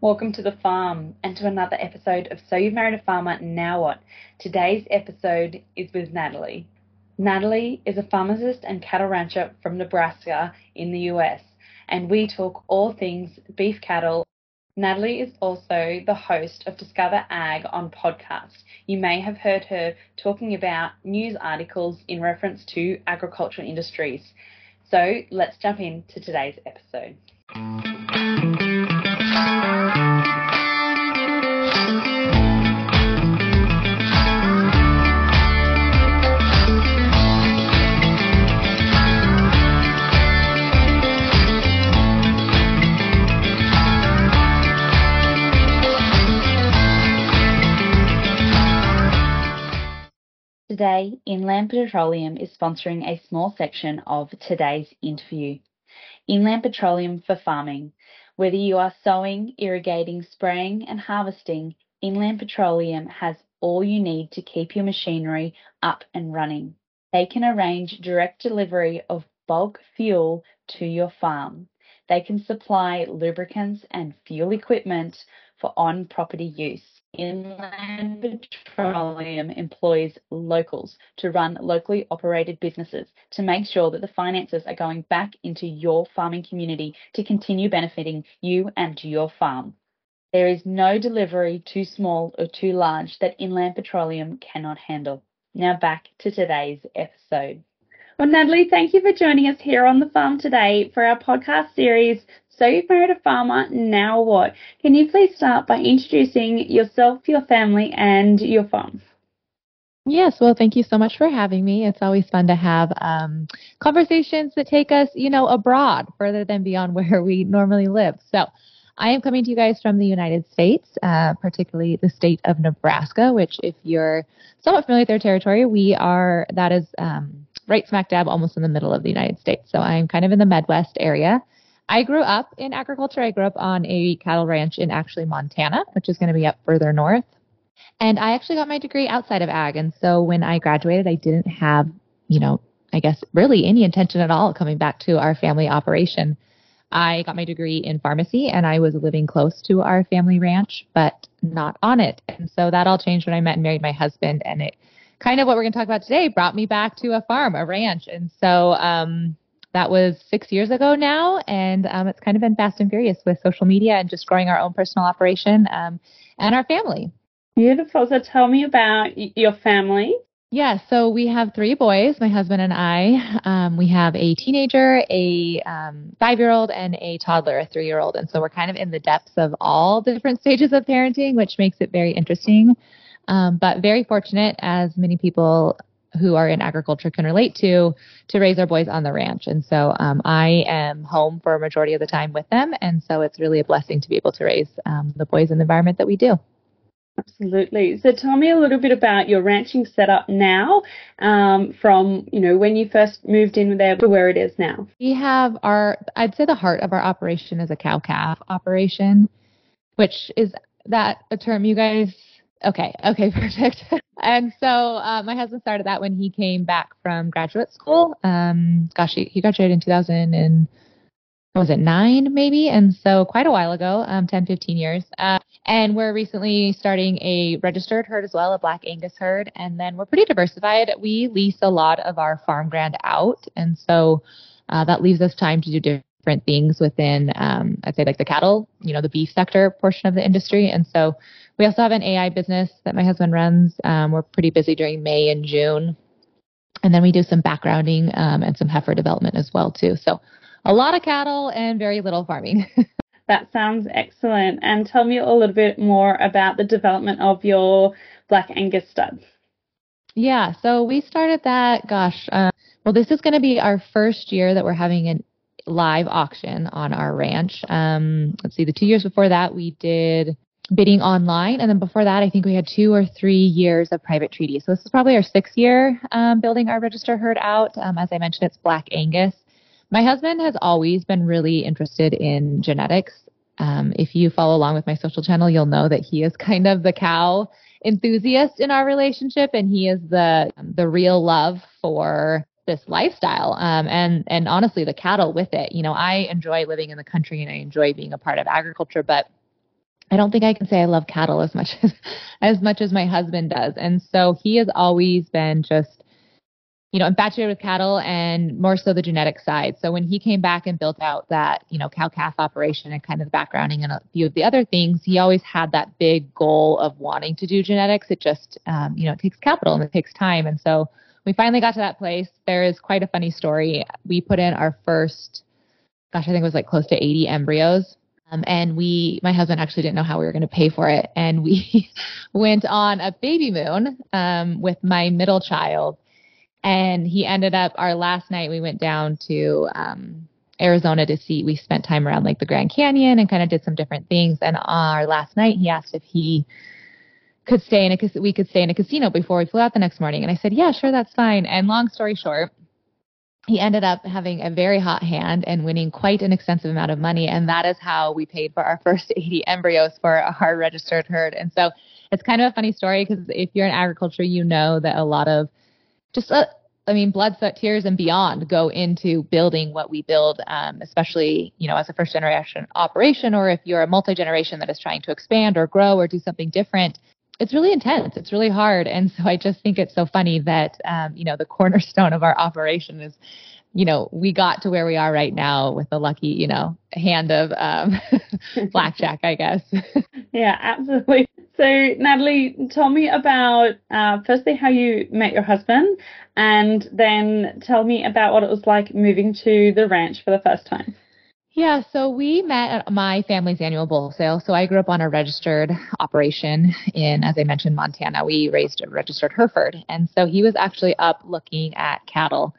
Welcome to the farm and to another episode of So You've Married a Farmer, Now What? Today's episode is with Natalie. Natalie is a pharmacist and cattle rancher from Nebraska in the US, and we talk all things beef cattle. Natalie is also the host of Discover Ag on podcast. You may have heard her talking about news articles in reference to agricultural industries. So let's jump into today's episode. Today, Inland Petroleum is sponsoring a small section of today's interview. Inland Petroleum for farming. Whether you are sowing, irrigating, spraying, and harvesting, Inland Petroleum has all you need to keep your machinery up and running. They can arrange direct delivery of bulk fuel to your farm. They can supply lubricants and fuel equipment for on property use. Inland Petroleum employs locals to run locally operated businesses to make sure that the finances are going back into your farming community to continue benefiting you and your farm. There is no delivery too small or too large that Inland Petroleum cannot handle. Now back to today's episode. Well, Natalie, thank you for joining us here on the farm today for our podcast series, so you've married a farmer, now what? Can you please start by introducing yourself, your family, and your farm? Yes, well, thank you so much for having me. It's always fun to have um, conversations that take us, you know, abroad, further than beyond where we normally live. So, I am coming to you guys from the United States, uh, particularly the state of Nebraska, which, if you're somewhat familiar with their territory, we are that is um, right smack dab, almost in the middle of the United States. So, I'm kind of in the Midwest area. I grew up in agriculture. I grew up on a cattle ranch in actually Montana, which is going to be up further north. And I actually got my degree outside of ag. And so when I graduated, I didn't have, you know, I guess really any intention at all coming back to our family operation. I got my degree in pharmacy and I was living close to our family ranch, but not on it. And so that all changed when I met and married my husband. And it kind of what we're going to talk about today brought me back to a farm, a ranch. And so, um, that was six years ago now, and um, it's kind of been fast and furious with social media and just growing our own personal operation um, and our family. Beautiful. So tell me about your family. Yeah, so we have three boys, my husband and I. Um, we have a teenager, a um, five year old, and a toddler, a three year old. And so we're kind of in the depths of all the different stages of parenting, which makes it very interesting. Um, but very fortunate, as many people who are in agriculture can relate to to raise our boys on the ranch. And so um, I am home for a majority of the time with them, and so it's really a blessing to be able to raise um, the boys in the environment that we do. Absolutely. So tell me a little bit about your ranching setup now, um, from you know when you first moved in there to where it is now. We have our, I'd say the heart of our operation is a cow calf operation, which is that a term you guys Okay. Okay. Perfect. And so uh, my husband started that when he came back from graduate school. Um, gosh, he, he graduated in 2000 and was it nine maybe? And so quite a while ago, um, 10, 15 years. Uh, and we're recently starting a registered herd as well, a Black Angus herd. And then we're pretty diversified. We lease a lot of our farm ground out. And so uh, that leaves us time to do different things within, um, I'd say like the cattle, you know, the beef sector portion of the industry. And so we also have an AI business that my husband runs. Um, we're pretty busy during May and June. And then we do some backgrounding um, and some heifer development as well too. So a lot of cattle and very little farming. that sounds excellent. And tell me a little bit more about the development of your Black Angus studs. Yeah, so we started that, gosh, uh, well, this is going to be our first year that we're having a live auction on our ranch. Um, let's see, the two years before that, we did bidding online. And then before that, I think we had two or three years of private treaty. So this is probably our sixth year um, building our register herd out. Um, as I mentioned, it's Black Angus. My husband has always been really interested in genetics. Um, if you follow along with my social channel, you'll know that he is kind of the cow enthusiast in our relationship, and he is the the real love for this lifestyle um, and and honestly the cattle with it. You know, I enjoy living in the country and I enjoy being a part of agriculture, but I don't think I can say I love cattle as much as as much as my husband does. And so he has always been just you know, infatuated with cattle and more so the genetic side. So when he came back and built out that, you know, cow calf operation and kind of the backgrounding and a few of the other things, he always had that big goal of wanting to do genetics. It just, um, you know, it takes capital and it takes time. And so we finally got to that place. There is quite a funny story. We put in our first, gosh, I think it was like close to 80 embryos. Um, and we, my husband actually didn't know how we were going to pay for it. And we went on a baby moon um, with my middle child. And he ended up our last night we went down to um Arizona to see we spent time around like the Grand Canyon and kind of did some different things. And our last night he asked if he could stay in a we could stay in a casino before we flew out the next morning. And I said yeah sure that's fine. And long story short he ended up having a very hot hand and winning quite an extensive amount of money and that is how we paid for our first 80 embryos for our registered herd and so it's kind of a funny story because if you're in agriculture you know that a lot of just uh, I mean, blood, sweat, tears, and beyond go into building what we build, um, especially you know as a first generation operation, or if you're a multi generation that is trying to expand or grow or do something different. It's really intense. It's really hard, and so I just think it's so funny that um, you know the cornerstone of our operation is you know, we got to where we are right now with the lucky, you know, hand of um, blackjack, I guess. yeah, absolutely. So, Natalie, tell me about uh, firstly how you met your husband, and then tell me about what it was like moving to the ranch for the first time. Yeah, so we met at my family's annual bull sale. So I grew up on a registered operation in, as I mentioned, Montana. We raised a registered Hereford. And so he was actually up looking at cattle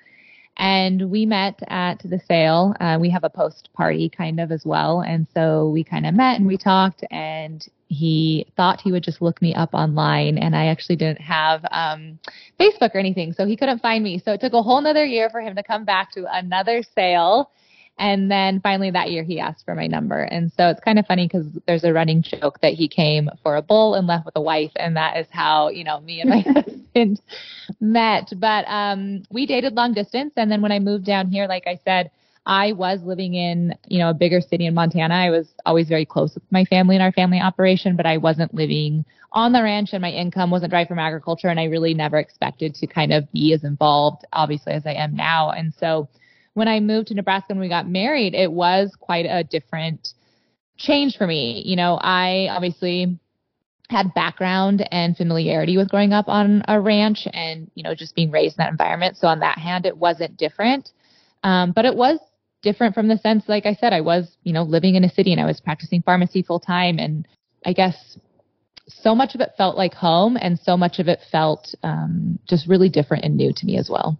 and we met at the sale. Uh, we have a post party kind of as well. And so we kind of met and we talked and he thought he would just look me up online and I actually didn't have um, Facebook or anything. So he couldn't find me. So it took a whole nother year for him to come back to another sale and then finally that year he asked for my number. And so it's kind of funny because there's a running joke that he came for a bull and left with a wife. And that is how, you know, me and my husband met. But um, we dated long distance. And then when I moved down here, like I said, I was living in, you know, a bigger city in Montana. I was always very close with my family and our family operation, but I wasn't living on the ranch and my income wasn't derived from agriculture. And I really never expected to kind of be as involved, obviously, as I am now. And so when I moved to Nebraska and we got married, it was quite a different change for me. You know, I obviously had background and familiarity with growing up on a ranch and, you know, just being raised in that environment. So on that hand, it wasn't different. Um, but it was different from the sense, like I said, I was, you know, living in a city and I was practicing pharmacy full time. And I guess so much of it felt like home and so much of it felt um, just really different and new to me as well.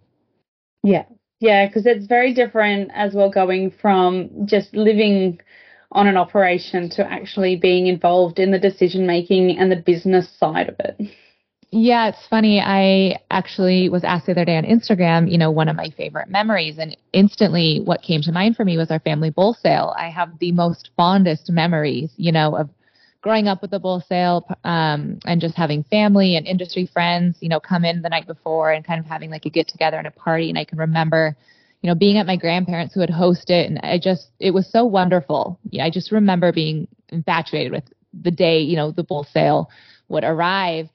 Yeah, yeah, because it's very different as well going from just living on an operation to actually being involved in the decision making and the business side of it. Yeah, it's funny. I actually was asked the other day on Instagram, you know, one of my favorite memories, and instantly what came to mind for me was our family bull sale. I have the most fondest memories, you know, of growing up with the bull sale um, and just having family and industry friends, you know, come in the night before and kind of having like a get together and a party. And I can remember, you know, being at my grandparents who had hosted, it. and I just, it was so wonderful. Yeah, I just remember being infatuated with the day, you know, the bull sale would arrive.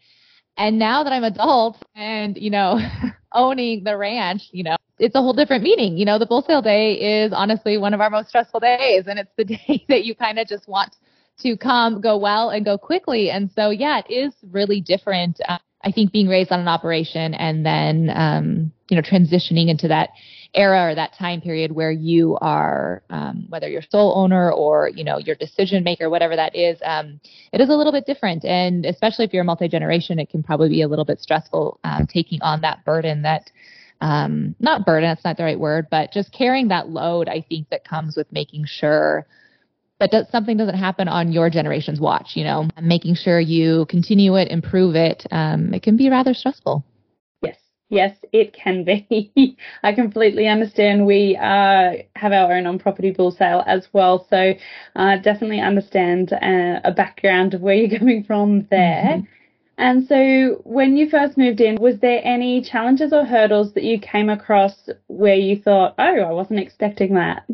And now that I'm adult and, you know, owning the ranch, you know, it's a whole different meaning. You know, the bull sale day is honestly one of our most stressful days. And it's the day that you kind of just want to come, go well, and go quickly. And so, yeah, it is really different. Uh, I think being raised on an operation and then, um, you know, transitioning into that era or that time period where you are, um, whether you're sole owner or, you know, your decision maker, whatever that is, um, it is a little bit different. And especially if you're a multi generation, it can probably be a little bit stressful uh, taking on that burden that, um, not burden, that's not the right word, but just carrying that load, I think, that comes with making sure that does, something doesn't happen on your generation's watch, you know, making sure you continue it, improve it. Um, it can be rather stressful. Yes, yes, it can be. I completely understand. We uh, have our own on property bull sale as well, so uh, definitely understand uh, a background of where you're coming from there. Mm-hmm. And so, when you first moved in, was there any challenges or hurdles that you came across where you thought, oh, I wasn't expecting that?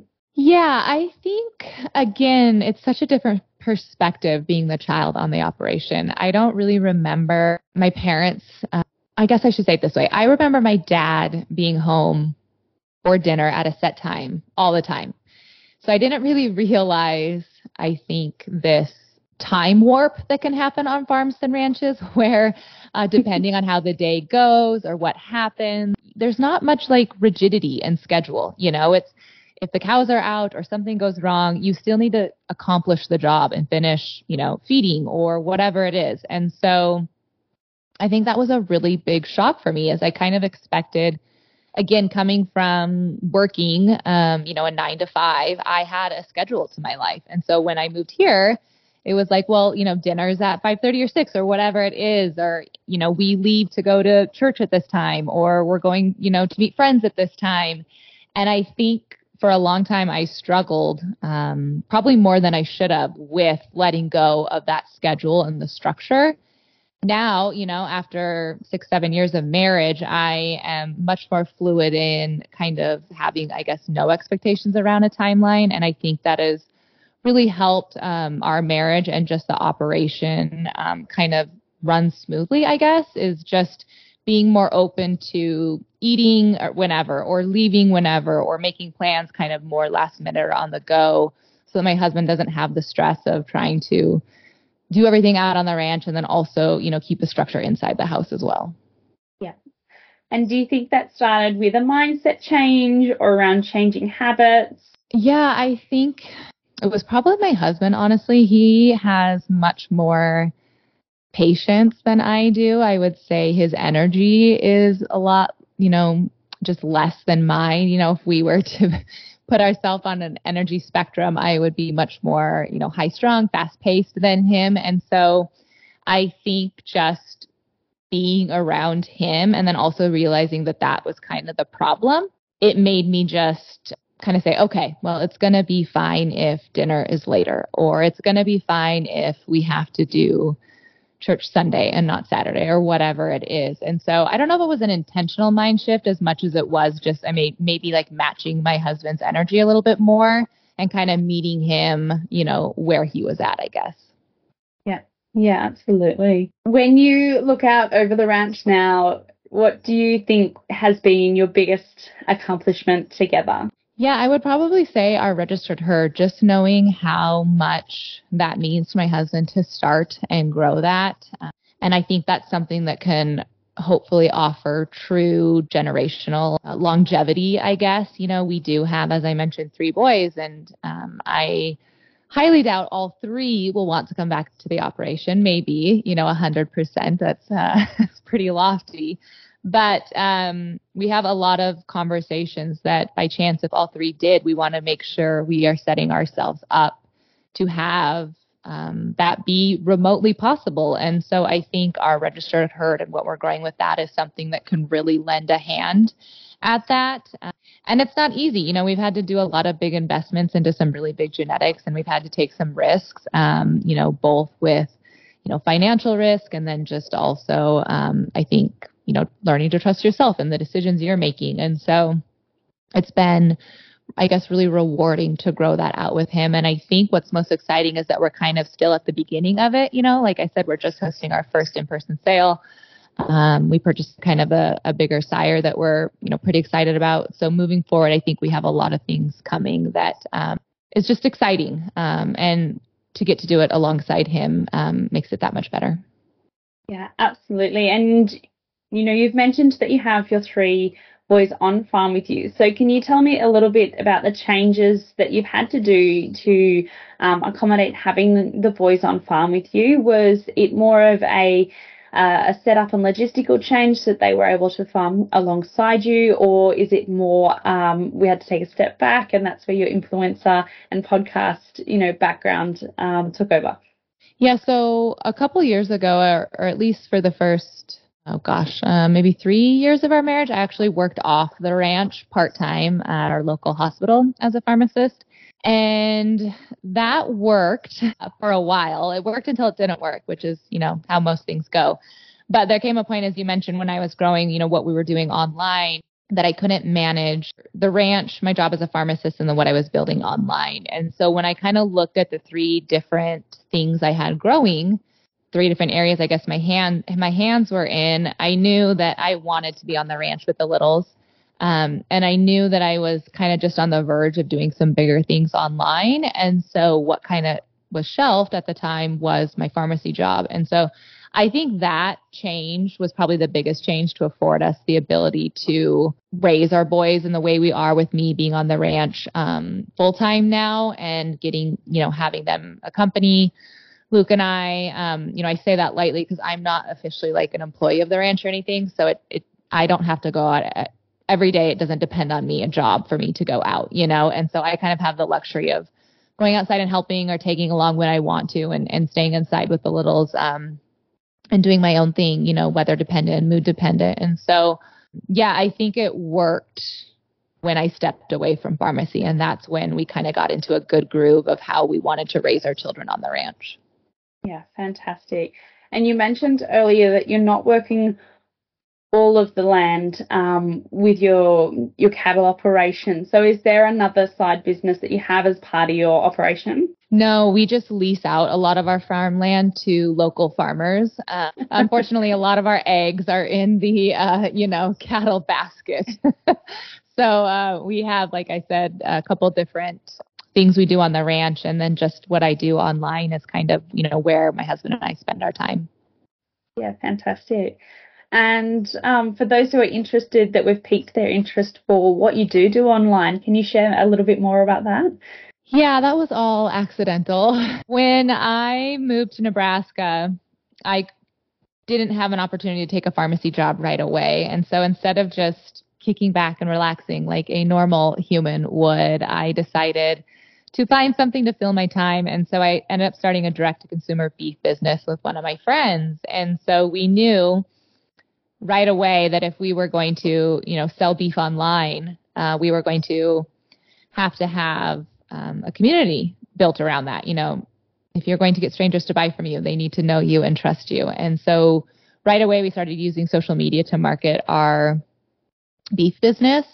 Yeah, I think again, it's such a different perspective being the child on the operation. I don't really remember my parents. Uh, I guess I should say it this way. I remember my dad being home for dinner at a set time all the time. So I didn't really realize, I think, this time warp that can happen on farms and ranches where uh, depending on how the day goes or what happens there's not much like rigidity and schedule you know it's if the cows are out or something goes wrong you still need to accomplish the job and finish you know feeding or whatever it is and so i think that was a really big shock for me as i kind of expected again coming from working um, you know a nine to five i had a schedule to my life and so when i moved here it was like, well, you know, dinner's at 5:30 or 6 or whatever it is or you know, we leave to go to church at this time or we're going, you know, to meet friends at this time. And I think for a long time I struggled um, probably more than I should have with letting go of that schedule and the structure. Now, you know, after 6 7 years of marriage, I am much more fluid in kind of having I guess no expectations around a timeline and I think that has really helped um, our marriage and just the operation um, kind of run smoothly, I guess, is just being more open to eating whenever or leaving whenever or making plans kind of more last minute or on the go so that my husband doesn't have the stress of trying to do everything out on the ranch and then also, you know, keep the structure inside the house as well. Yeah. And do you think that started with a mindset change or around changing habits? Yeah, I think it was probably my husband, honestly. He has much more patience than I do. I would say his energy is a lot, you know, just less than mine. You know, if we were to put ourselves on an energy spectrum, I would be much more, you know, high strung, fast paced than him. And so I think just being around him and then also realizing that that was kind of the problem, it made me just kind of say, okay, well, it's going to be fine if dinner is later, or it's going to be fine if we have to do church Sunday and not Saturday, or whatever it is. And so I don't know if it was an intentional mind shift as much as it was just, I mean, maybe like matching my husband's energy a little bit more and kind of meeting him, you know, where he was at, I guess. Yeah. Yeah, absolutely. When you look out over the ranch now, what do you think has been your biggest accomplishment together? Yeah, I would probably say our registered her just knowing how much that means to my husband to start and grow that. Uh, and I think that's something that can hopefully offer true generational uh, longevity, I guess. You know, we do have, as I mentioned, three boys, and um, I highly doubt all three will want to come back to the operation. Maybe, you know, 100%. That's, uh, that's pretty lofty. But um, we have a lot of conversations that by chance, if all three did, we want to make sure we are setting ourselves up to have um, that be remotely possible. And so I think our registered herd and what we're growing with that is something that can really lend a hand at that. And it's not easy. You know, we've had to do a lot of big investments into some really big genetics and we've had to take some risks, um, you know, both with, you know, financial risk and then just also, um, I think, you know, learning to trust yourself and the decisions you're making. And so it's been, I guess, really rewarding to grow that out with him. And I think what's most exciting is that we're kind of still at the beginning of it. You know, like I said, we're just hosting our first in person sale. Um, we purchased kind of a, a bigger sire that we're, you know, pretty excited about. So moving forward, I think we have a lot of things coming that um, is just exciting. Um, and to get to do it alongside him um, makes it that much better. Yeah, absolutely. And you know, you've mentioned that you have your three boys on farm with you. So can you tell me a little bit about the changes that you've had to do to um, accommodate having the boys on farm with you? Was it more of a uh, a setup and logistical change so that they were able to farm alongside you, or is it more um, we had to take a step back and that's where your influencer and podcast, you know, background um, took over? Yeah, so a couple years ago, or, or at least for the first oh gosh, uh, maybe three years of our marriage, I actually worked off the ranch part time at our local hospital as a pharmacist. And that worked for a while. It worked until it didn't work, which is, you know, how most things go. But there came a point, as you mentioned, when I was growing, you know, what we were doing online, that I couldn't manage the ranch, my job as a pharmacist, and then what I was building online. And so when I kind of looked at the three different things I had growing, three different areas I guess my hand my hands were in, I knew that I wanted to be on the ranch with the littles. Um, and I knew that I was kind of just on the verge of doing some bigger things online. And so what kind of was shelved at the time was my pharmacy job. And so I think that change was probably the biggest change to afford us the ability to raise our boys in the way we are with me being on the ranch um, full time now and getting, you know, having them accompany Luke and I. Um, you know, I say that lightly because I'm not officially like an employee of the ranch or anything. So it, it I don't have to go out at, every day. It doesn't depend on me, a job for me to go out, you know, and so I kind of have the luxury of going outside and helping or taking along when I want to and, and staying inside with the littles. Um, and doing my own thing, you know, weather dependent, mood dependent. And so, yeah, I think it worked when I stepped away from pharmacy. And that's when we kind of got into a good groove of how we wanted to raise our children on the ranch. Yeah, fantastic. And you mentioned earlier that you're not working all of the land um, with your your cattle operation. So is there another side business that you have as part of your operation? No, we just lease out a lot of our farmland to local farmers. Uh, unfortunately, a lot of our eggs are in the uh, you know cattle basket. so uh, we have, like I said, a couple different things we do on the ranch, and then just what I do online is kind of you know where my husband and I spend our time. Yeah, fantastic. And um, for those who are interested, that we've piqued their interest for what you do do online, can you share a little bit more about that? Yeah, that was all accidental. When I moved to Nebraska, I didn't have an opportunity to take a pharmacy job right away. And so instead of just kicking back and relaxing like a normal human would, I decided to find something to fill my time. And so I ended up starting a direct to consumer beef business with one of my friends. And so we knew right away that if we were going to, you know, sell beef online, uh, we were going to have to have um, a community built around that. You know, if you're going to get strangers to buy from you, they need to know you and trust you. And so right away, we started using social media to market our beef business.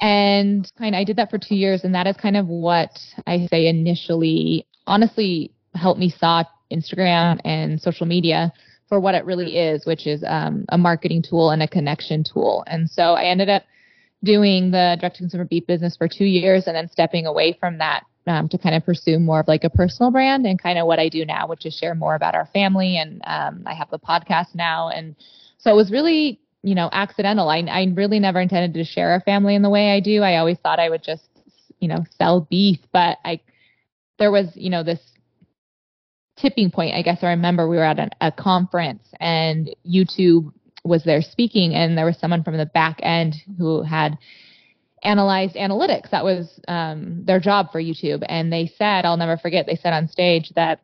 And kind of, I did that for two years, and that is kind of what I say initially, honestly, helped me saw Instagram and social media for what it really is, which is um, a marketing tool and a connection tool. And so I ended up doing the direct to consumer beef business for two years and then stepping away from that um, to kind of pursue more of like a personal brand and kind of what I do now, which is share more about our family. And um, I have the podcast now. And so it was really, you know, accidental. I, I really never intended to share a family in the way I do. I always thought I would just, you know, sell beef, but I, there was, you know, this tipping point, I guess I remember we were at an, a conference and YouTube was there speaking, and there was someone from the back end who had analyzed analytics. That was um, their job for YouTube. And they said, I'll never forget, they said on stage that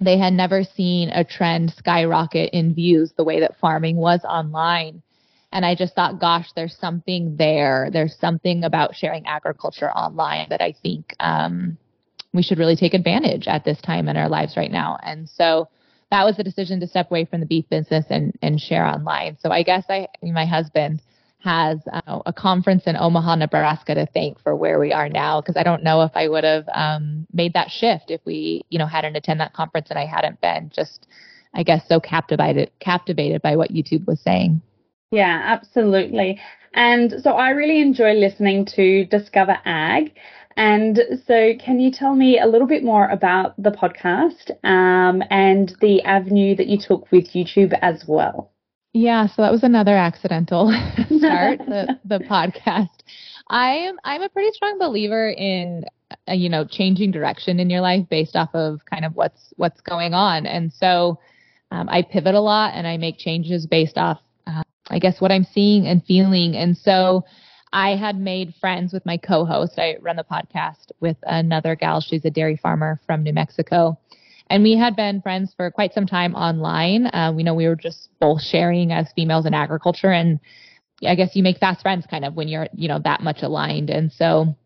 they had never seen a trend skyrocket in views the way that farming was online. And I just thought, gosh, there's something there. There's something about sharing agriculture online that I think um, we should really take advantage at this time in our lives right now. And so that was the decision to step away from the beef business and, and share online. So I guess I, my husband has uh, a conference in Omaha, Nebraska to thank for where we are now. Cause I don't know if I would have um, made that shift if we, you know, hadn't attended that conference and I hadn't been just, I guess, so captivated, captivated by what YouTube was saying. Yeah, absolutely. And so I really enjoy listening to Discover Ag. And so, can you tell me a little bit more about the podcast um, and the avenue that you took with YouTube as well? Yeah, so that was another accidental start, the, the podcast. I am I'm a pretty strong believer in uh, you know changing direction in your life based off of kind of what's what's going on, and so um, I pivot a lot and I make changes based off uh, I guess what I'm seeing and feeling, and so I had made friends with my co-host. I run the podcast with another gal. She's a dairy farmer from New Mexico. And we had been friends for quite some time online. Uh, we know we were just both sharing as females in agriculture. And I guess you make fast friends kind of when you're, you know, that much aligned. And so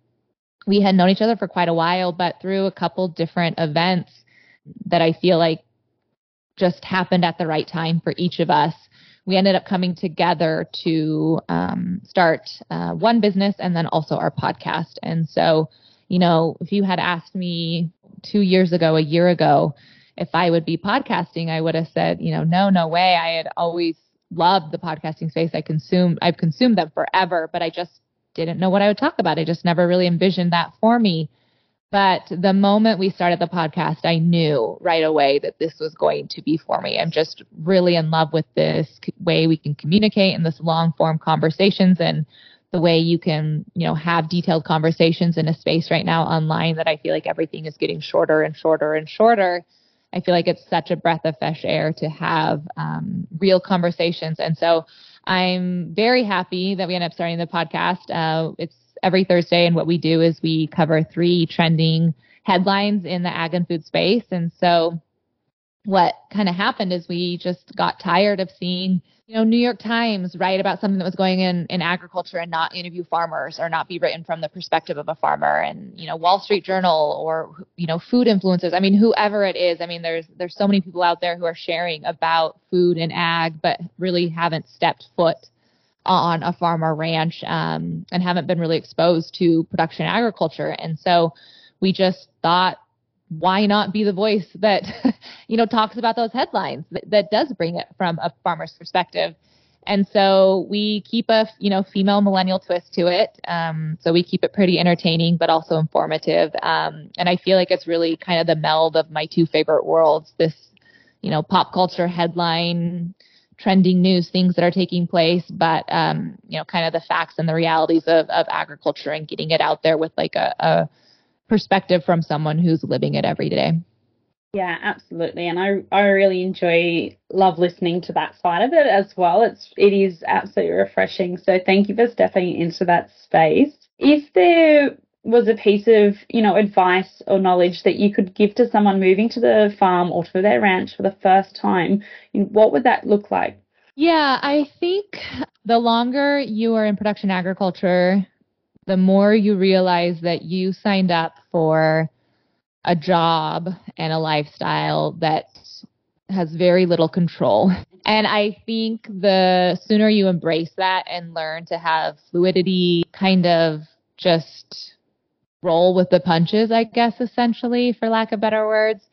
we had known each other for quite a while, but through a couple different events that I feel like just happened at the right time for each of us, we ended up coming together to um, start uh, one business and then also our podcast. And so, you know, if you had asked me two years ago, a year ago, if I would be podcasting, I would have said, you know, no, no way. I had always loved the podcasting space. I consumed, I've consumed them forever, but I just didn't know what I would talk about. I just never really envisioned that for me. But the moment we started the podcast, I knew right away that this was going to be for me. I'm just really in love with this way we can communicate in this long form conversations and the way you can, you know, have detailed conversations in a space right now online that I feel like everything is getting shorter and shorter and shorter. I feel like it's such a breath of fresh air to have um, real conversations. And so I'm very happy that we end up starting the podcast. Uh, it's every Thursday, and what we do is we cover three trending headlines in the ag and food space. And so what kind of happened is we just got tired of seeing you know, New York Times write about something that was going in in agriculture and not interview farmers or not be written from the perspective of a farmer and, you know, Wall Street Journal or, you know, food influencers. I mean, whoever it is. I mean, there's, there's so many people out there who are sharing about food and ag, but really haven't stepped foot on a farm or ranch, um, and haven't been really exposed to production agriculture. And so we just thought why not be the voice that you know talks about those headlines that, that does bring it from a farmer's perspective? And so we keep a you know female millennial twist to it. Um, so we keep it pretty entertaining but also informative. Um, and i feel like it's really kind of the meld of my two favorite worlds this you know pop culture headline trending news things that are taking place but um, you know kind of the facts and the realities of, of agriculture and getting it out there with like a, a perspective from someone who's living it every day. Yeah, absolutely. And I I really enjoy love listening to that side of it as well. It's it is absolutely refreshing. So thank you for stepping into that space. If there was a piece of, you know, advice or knowledge that you could give to someone moving to the farm or to their ranch for the first time, what would that look like? Yeah, I think the longer you are in production agriculture, the more you realize that you signed up for a job and a lifestyle that has very little control. And I think the sooner you embrace that and learn to have fluidity, kind of just roll with the punches, I guess, essentially, for lack of better words,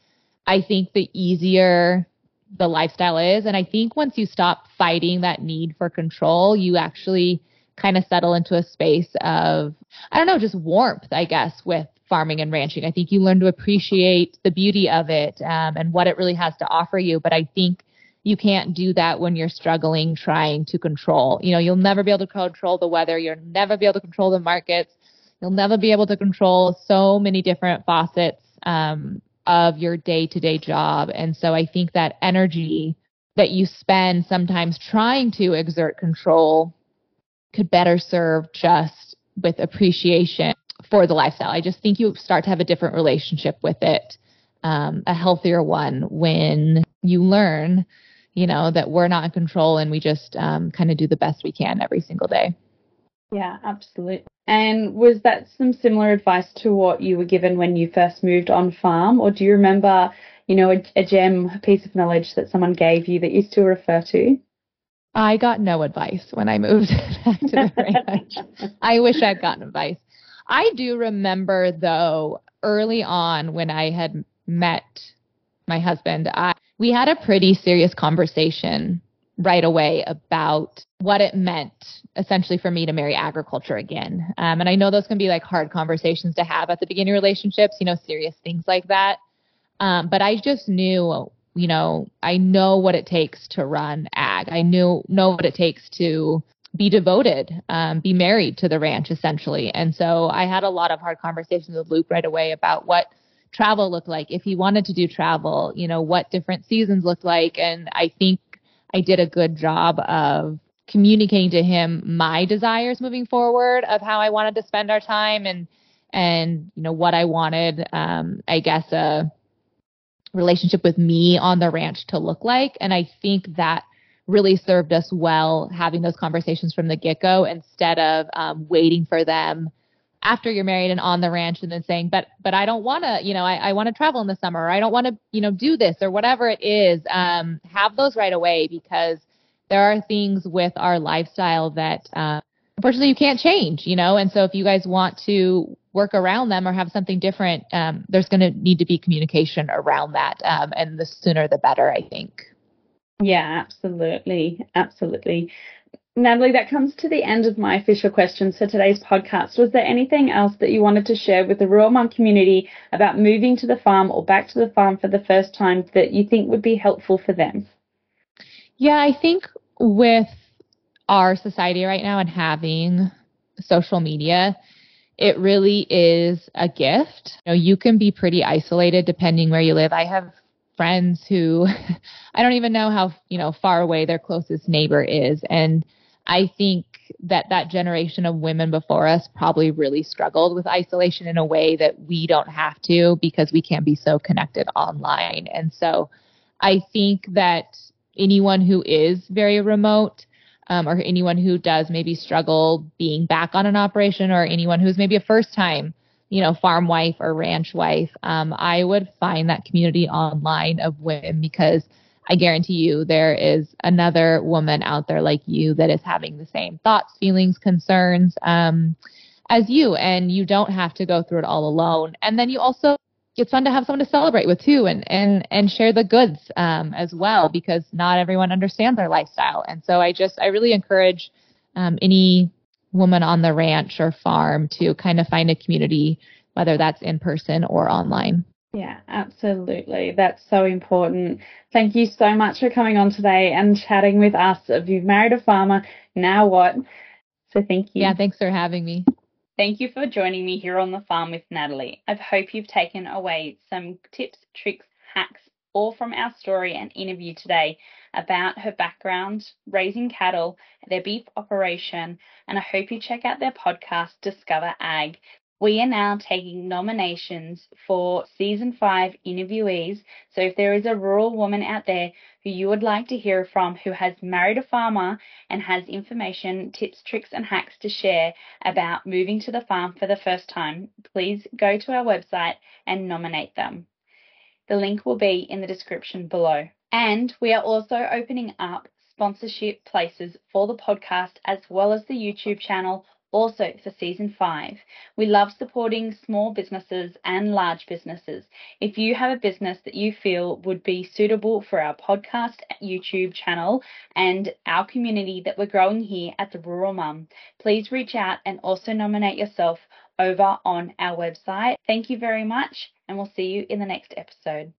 I think the easier the lifestyle is. And I think once you stop fighting that need for control, you actually kind of settle into a space of, I don't know, just warmth, I guess, with farming and ranching. I think you learn to appreciate the beauty of it um, and what it really has to offer you. But I think you can't do that when you're struggling trying to control. You know, you'll never be able to control the weather. You'll never be able to control the markets. You'll never be able to control so many different facets um, of your day to day job. And so I think that energy that you spend sometimes trying to exert control could better serve just with appreciation for the lifestyle. I just think you start to have a different relationship with it, um, a healthier one when you learn, you know, that we're not in control and we just um, kind of do the best we can every single day. Yeah, absolutely. And was that some similar advice to what you were given when you first moved on farm, or do you remember, you know, a, a gem, a piece of knowledge that someone gave you that you still refer to? I got no advice when I moved back to the ranch. I wish I'd gotten advice. I do remember though early on when I had met my husband, I we had a pretty serious conversation right away about what it meant essentially for me to marry agriculture again. Um, and I know those can be like hard conversations to have at the beginning of relationships, you know, serious things like that. Um, but I just knew you know, I know what it takes to run ag. I knew know what it takes to be devoted, um, be married to the ranch essentially. And so I had a lot of hard conversations with Luke right away about what travel looked like. If he wanted to do travel, you know, what different seasons looked like. And I think I did a good job of communicating to him my desires moving forward of how I wanted to spend our time and and you know what I wanted um I guess a relationship with me on the ranch to look like. And I think that really served us well having those conversations from the get go instead of um, waiting for them after you're married and on the ranch and then saying, but, but I don't want to, you know, I, I want to travel in the summer or I don't want to, you know, do this or whatever it is. Um, have those right away because there are things with our lifestyle that uh, unfortunately you can't change, you know. And so if you guys want to work around them or have something different, um, there's going to need to be communication around that, um, and the sooner the better, I think. Yeah, absolutely, absolutely. Natalie, that comes to the end of my official questions for today's podcast. Was there anything else that you wanted to share with the rural mum community about moving to the farm or back to the farm for the first time that you think would be helpful for them? Yeah, I think with our society right now and having social media, it really is a gift. You know, you can be pretty isolated depending where you live. I have friends who I don't even know how, you know, far away their closest neighbor is and I think that that generation of women before us probably really struggled with isolation in a way that we don't have to because we can be so connected online. And so I think that anyone who is very remote um, or anyone who does maybe struggle being back on an operation or anyone who's maybe a first time you know farm wife or ranch wife um, i would find that community online of women because I guarantee you there is another woman out there like you that is having the same thoughts, feelings, concerns um, as you, and you don't have to go through it all alone. And then you also it's fun to have someone to celebrate with too, and and and share the goods um, as well because not everyone understands their lifestyle. And so I just I really encourage um, any woman on the ranch or farm to kind of find a community, whether that's in person or online. Yeah, absolutely. That's so important. Thank you so much for coming on today and chatting with us. If you've married a farmer, now what? So thank you. Yeah, thanks for having me. Thank you for joining me here on the farm with Natalie. I hope you've taken away some tips, tricks, hacks, all from our story and interview today about her background, raising cattle, their beef operation, and I hope you check out their podcast, Discover Ag. We are now taking nominations for season five interviewees. So if there is a rural woman out there who you would like to hear from who has married a farmer and has information, tips, tricks, and hacks to share about moving to the farm for the first time, please go to our website and nominate them. The link will be in the description below. And we are also opening up sponsorship places for the podcast as well as the YouTube channel also for season five. We love supporting small businesses and large businesses. If you have a business that you feel would be suitable for our podcast YouTube channel and our community that we're growing here at the Rural Mum, please reach out and also nominate yourself over on our website. Thank you very much, and we'll see you in the next episode.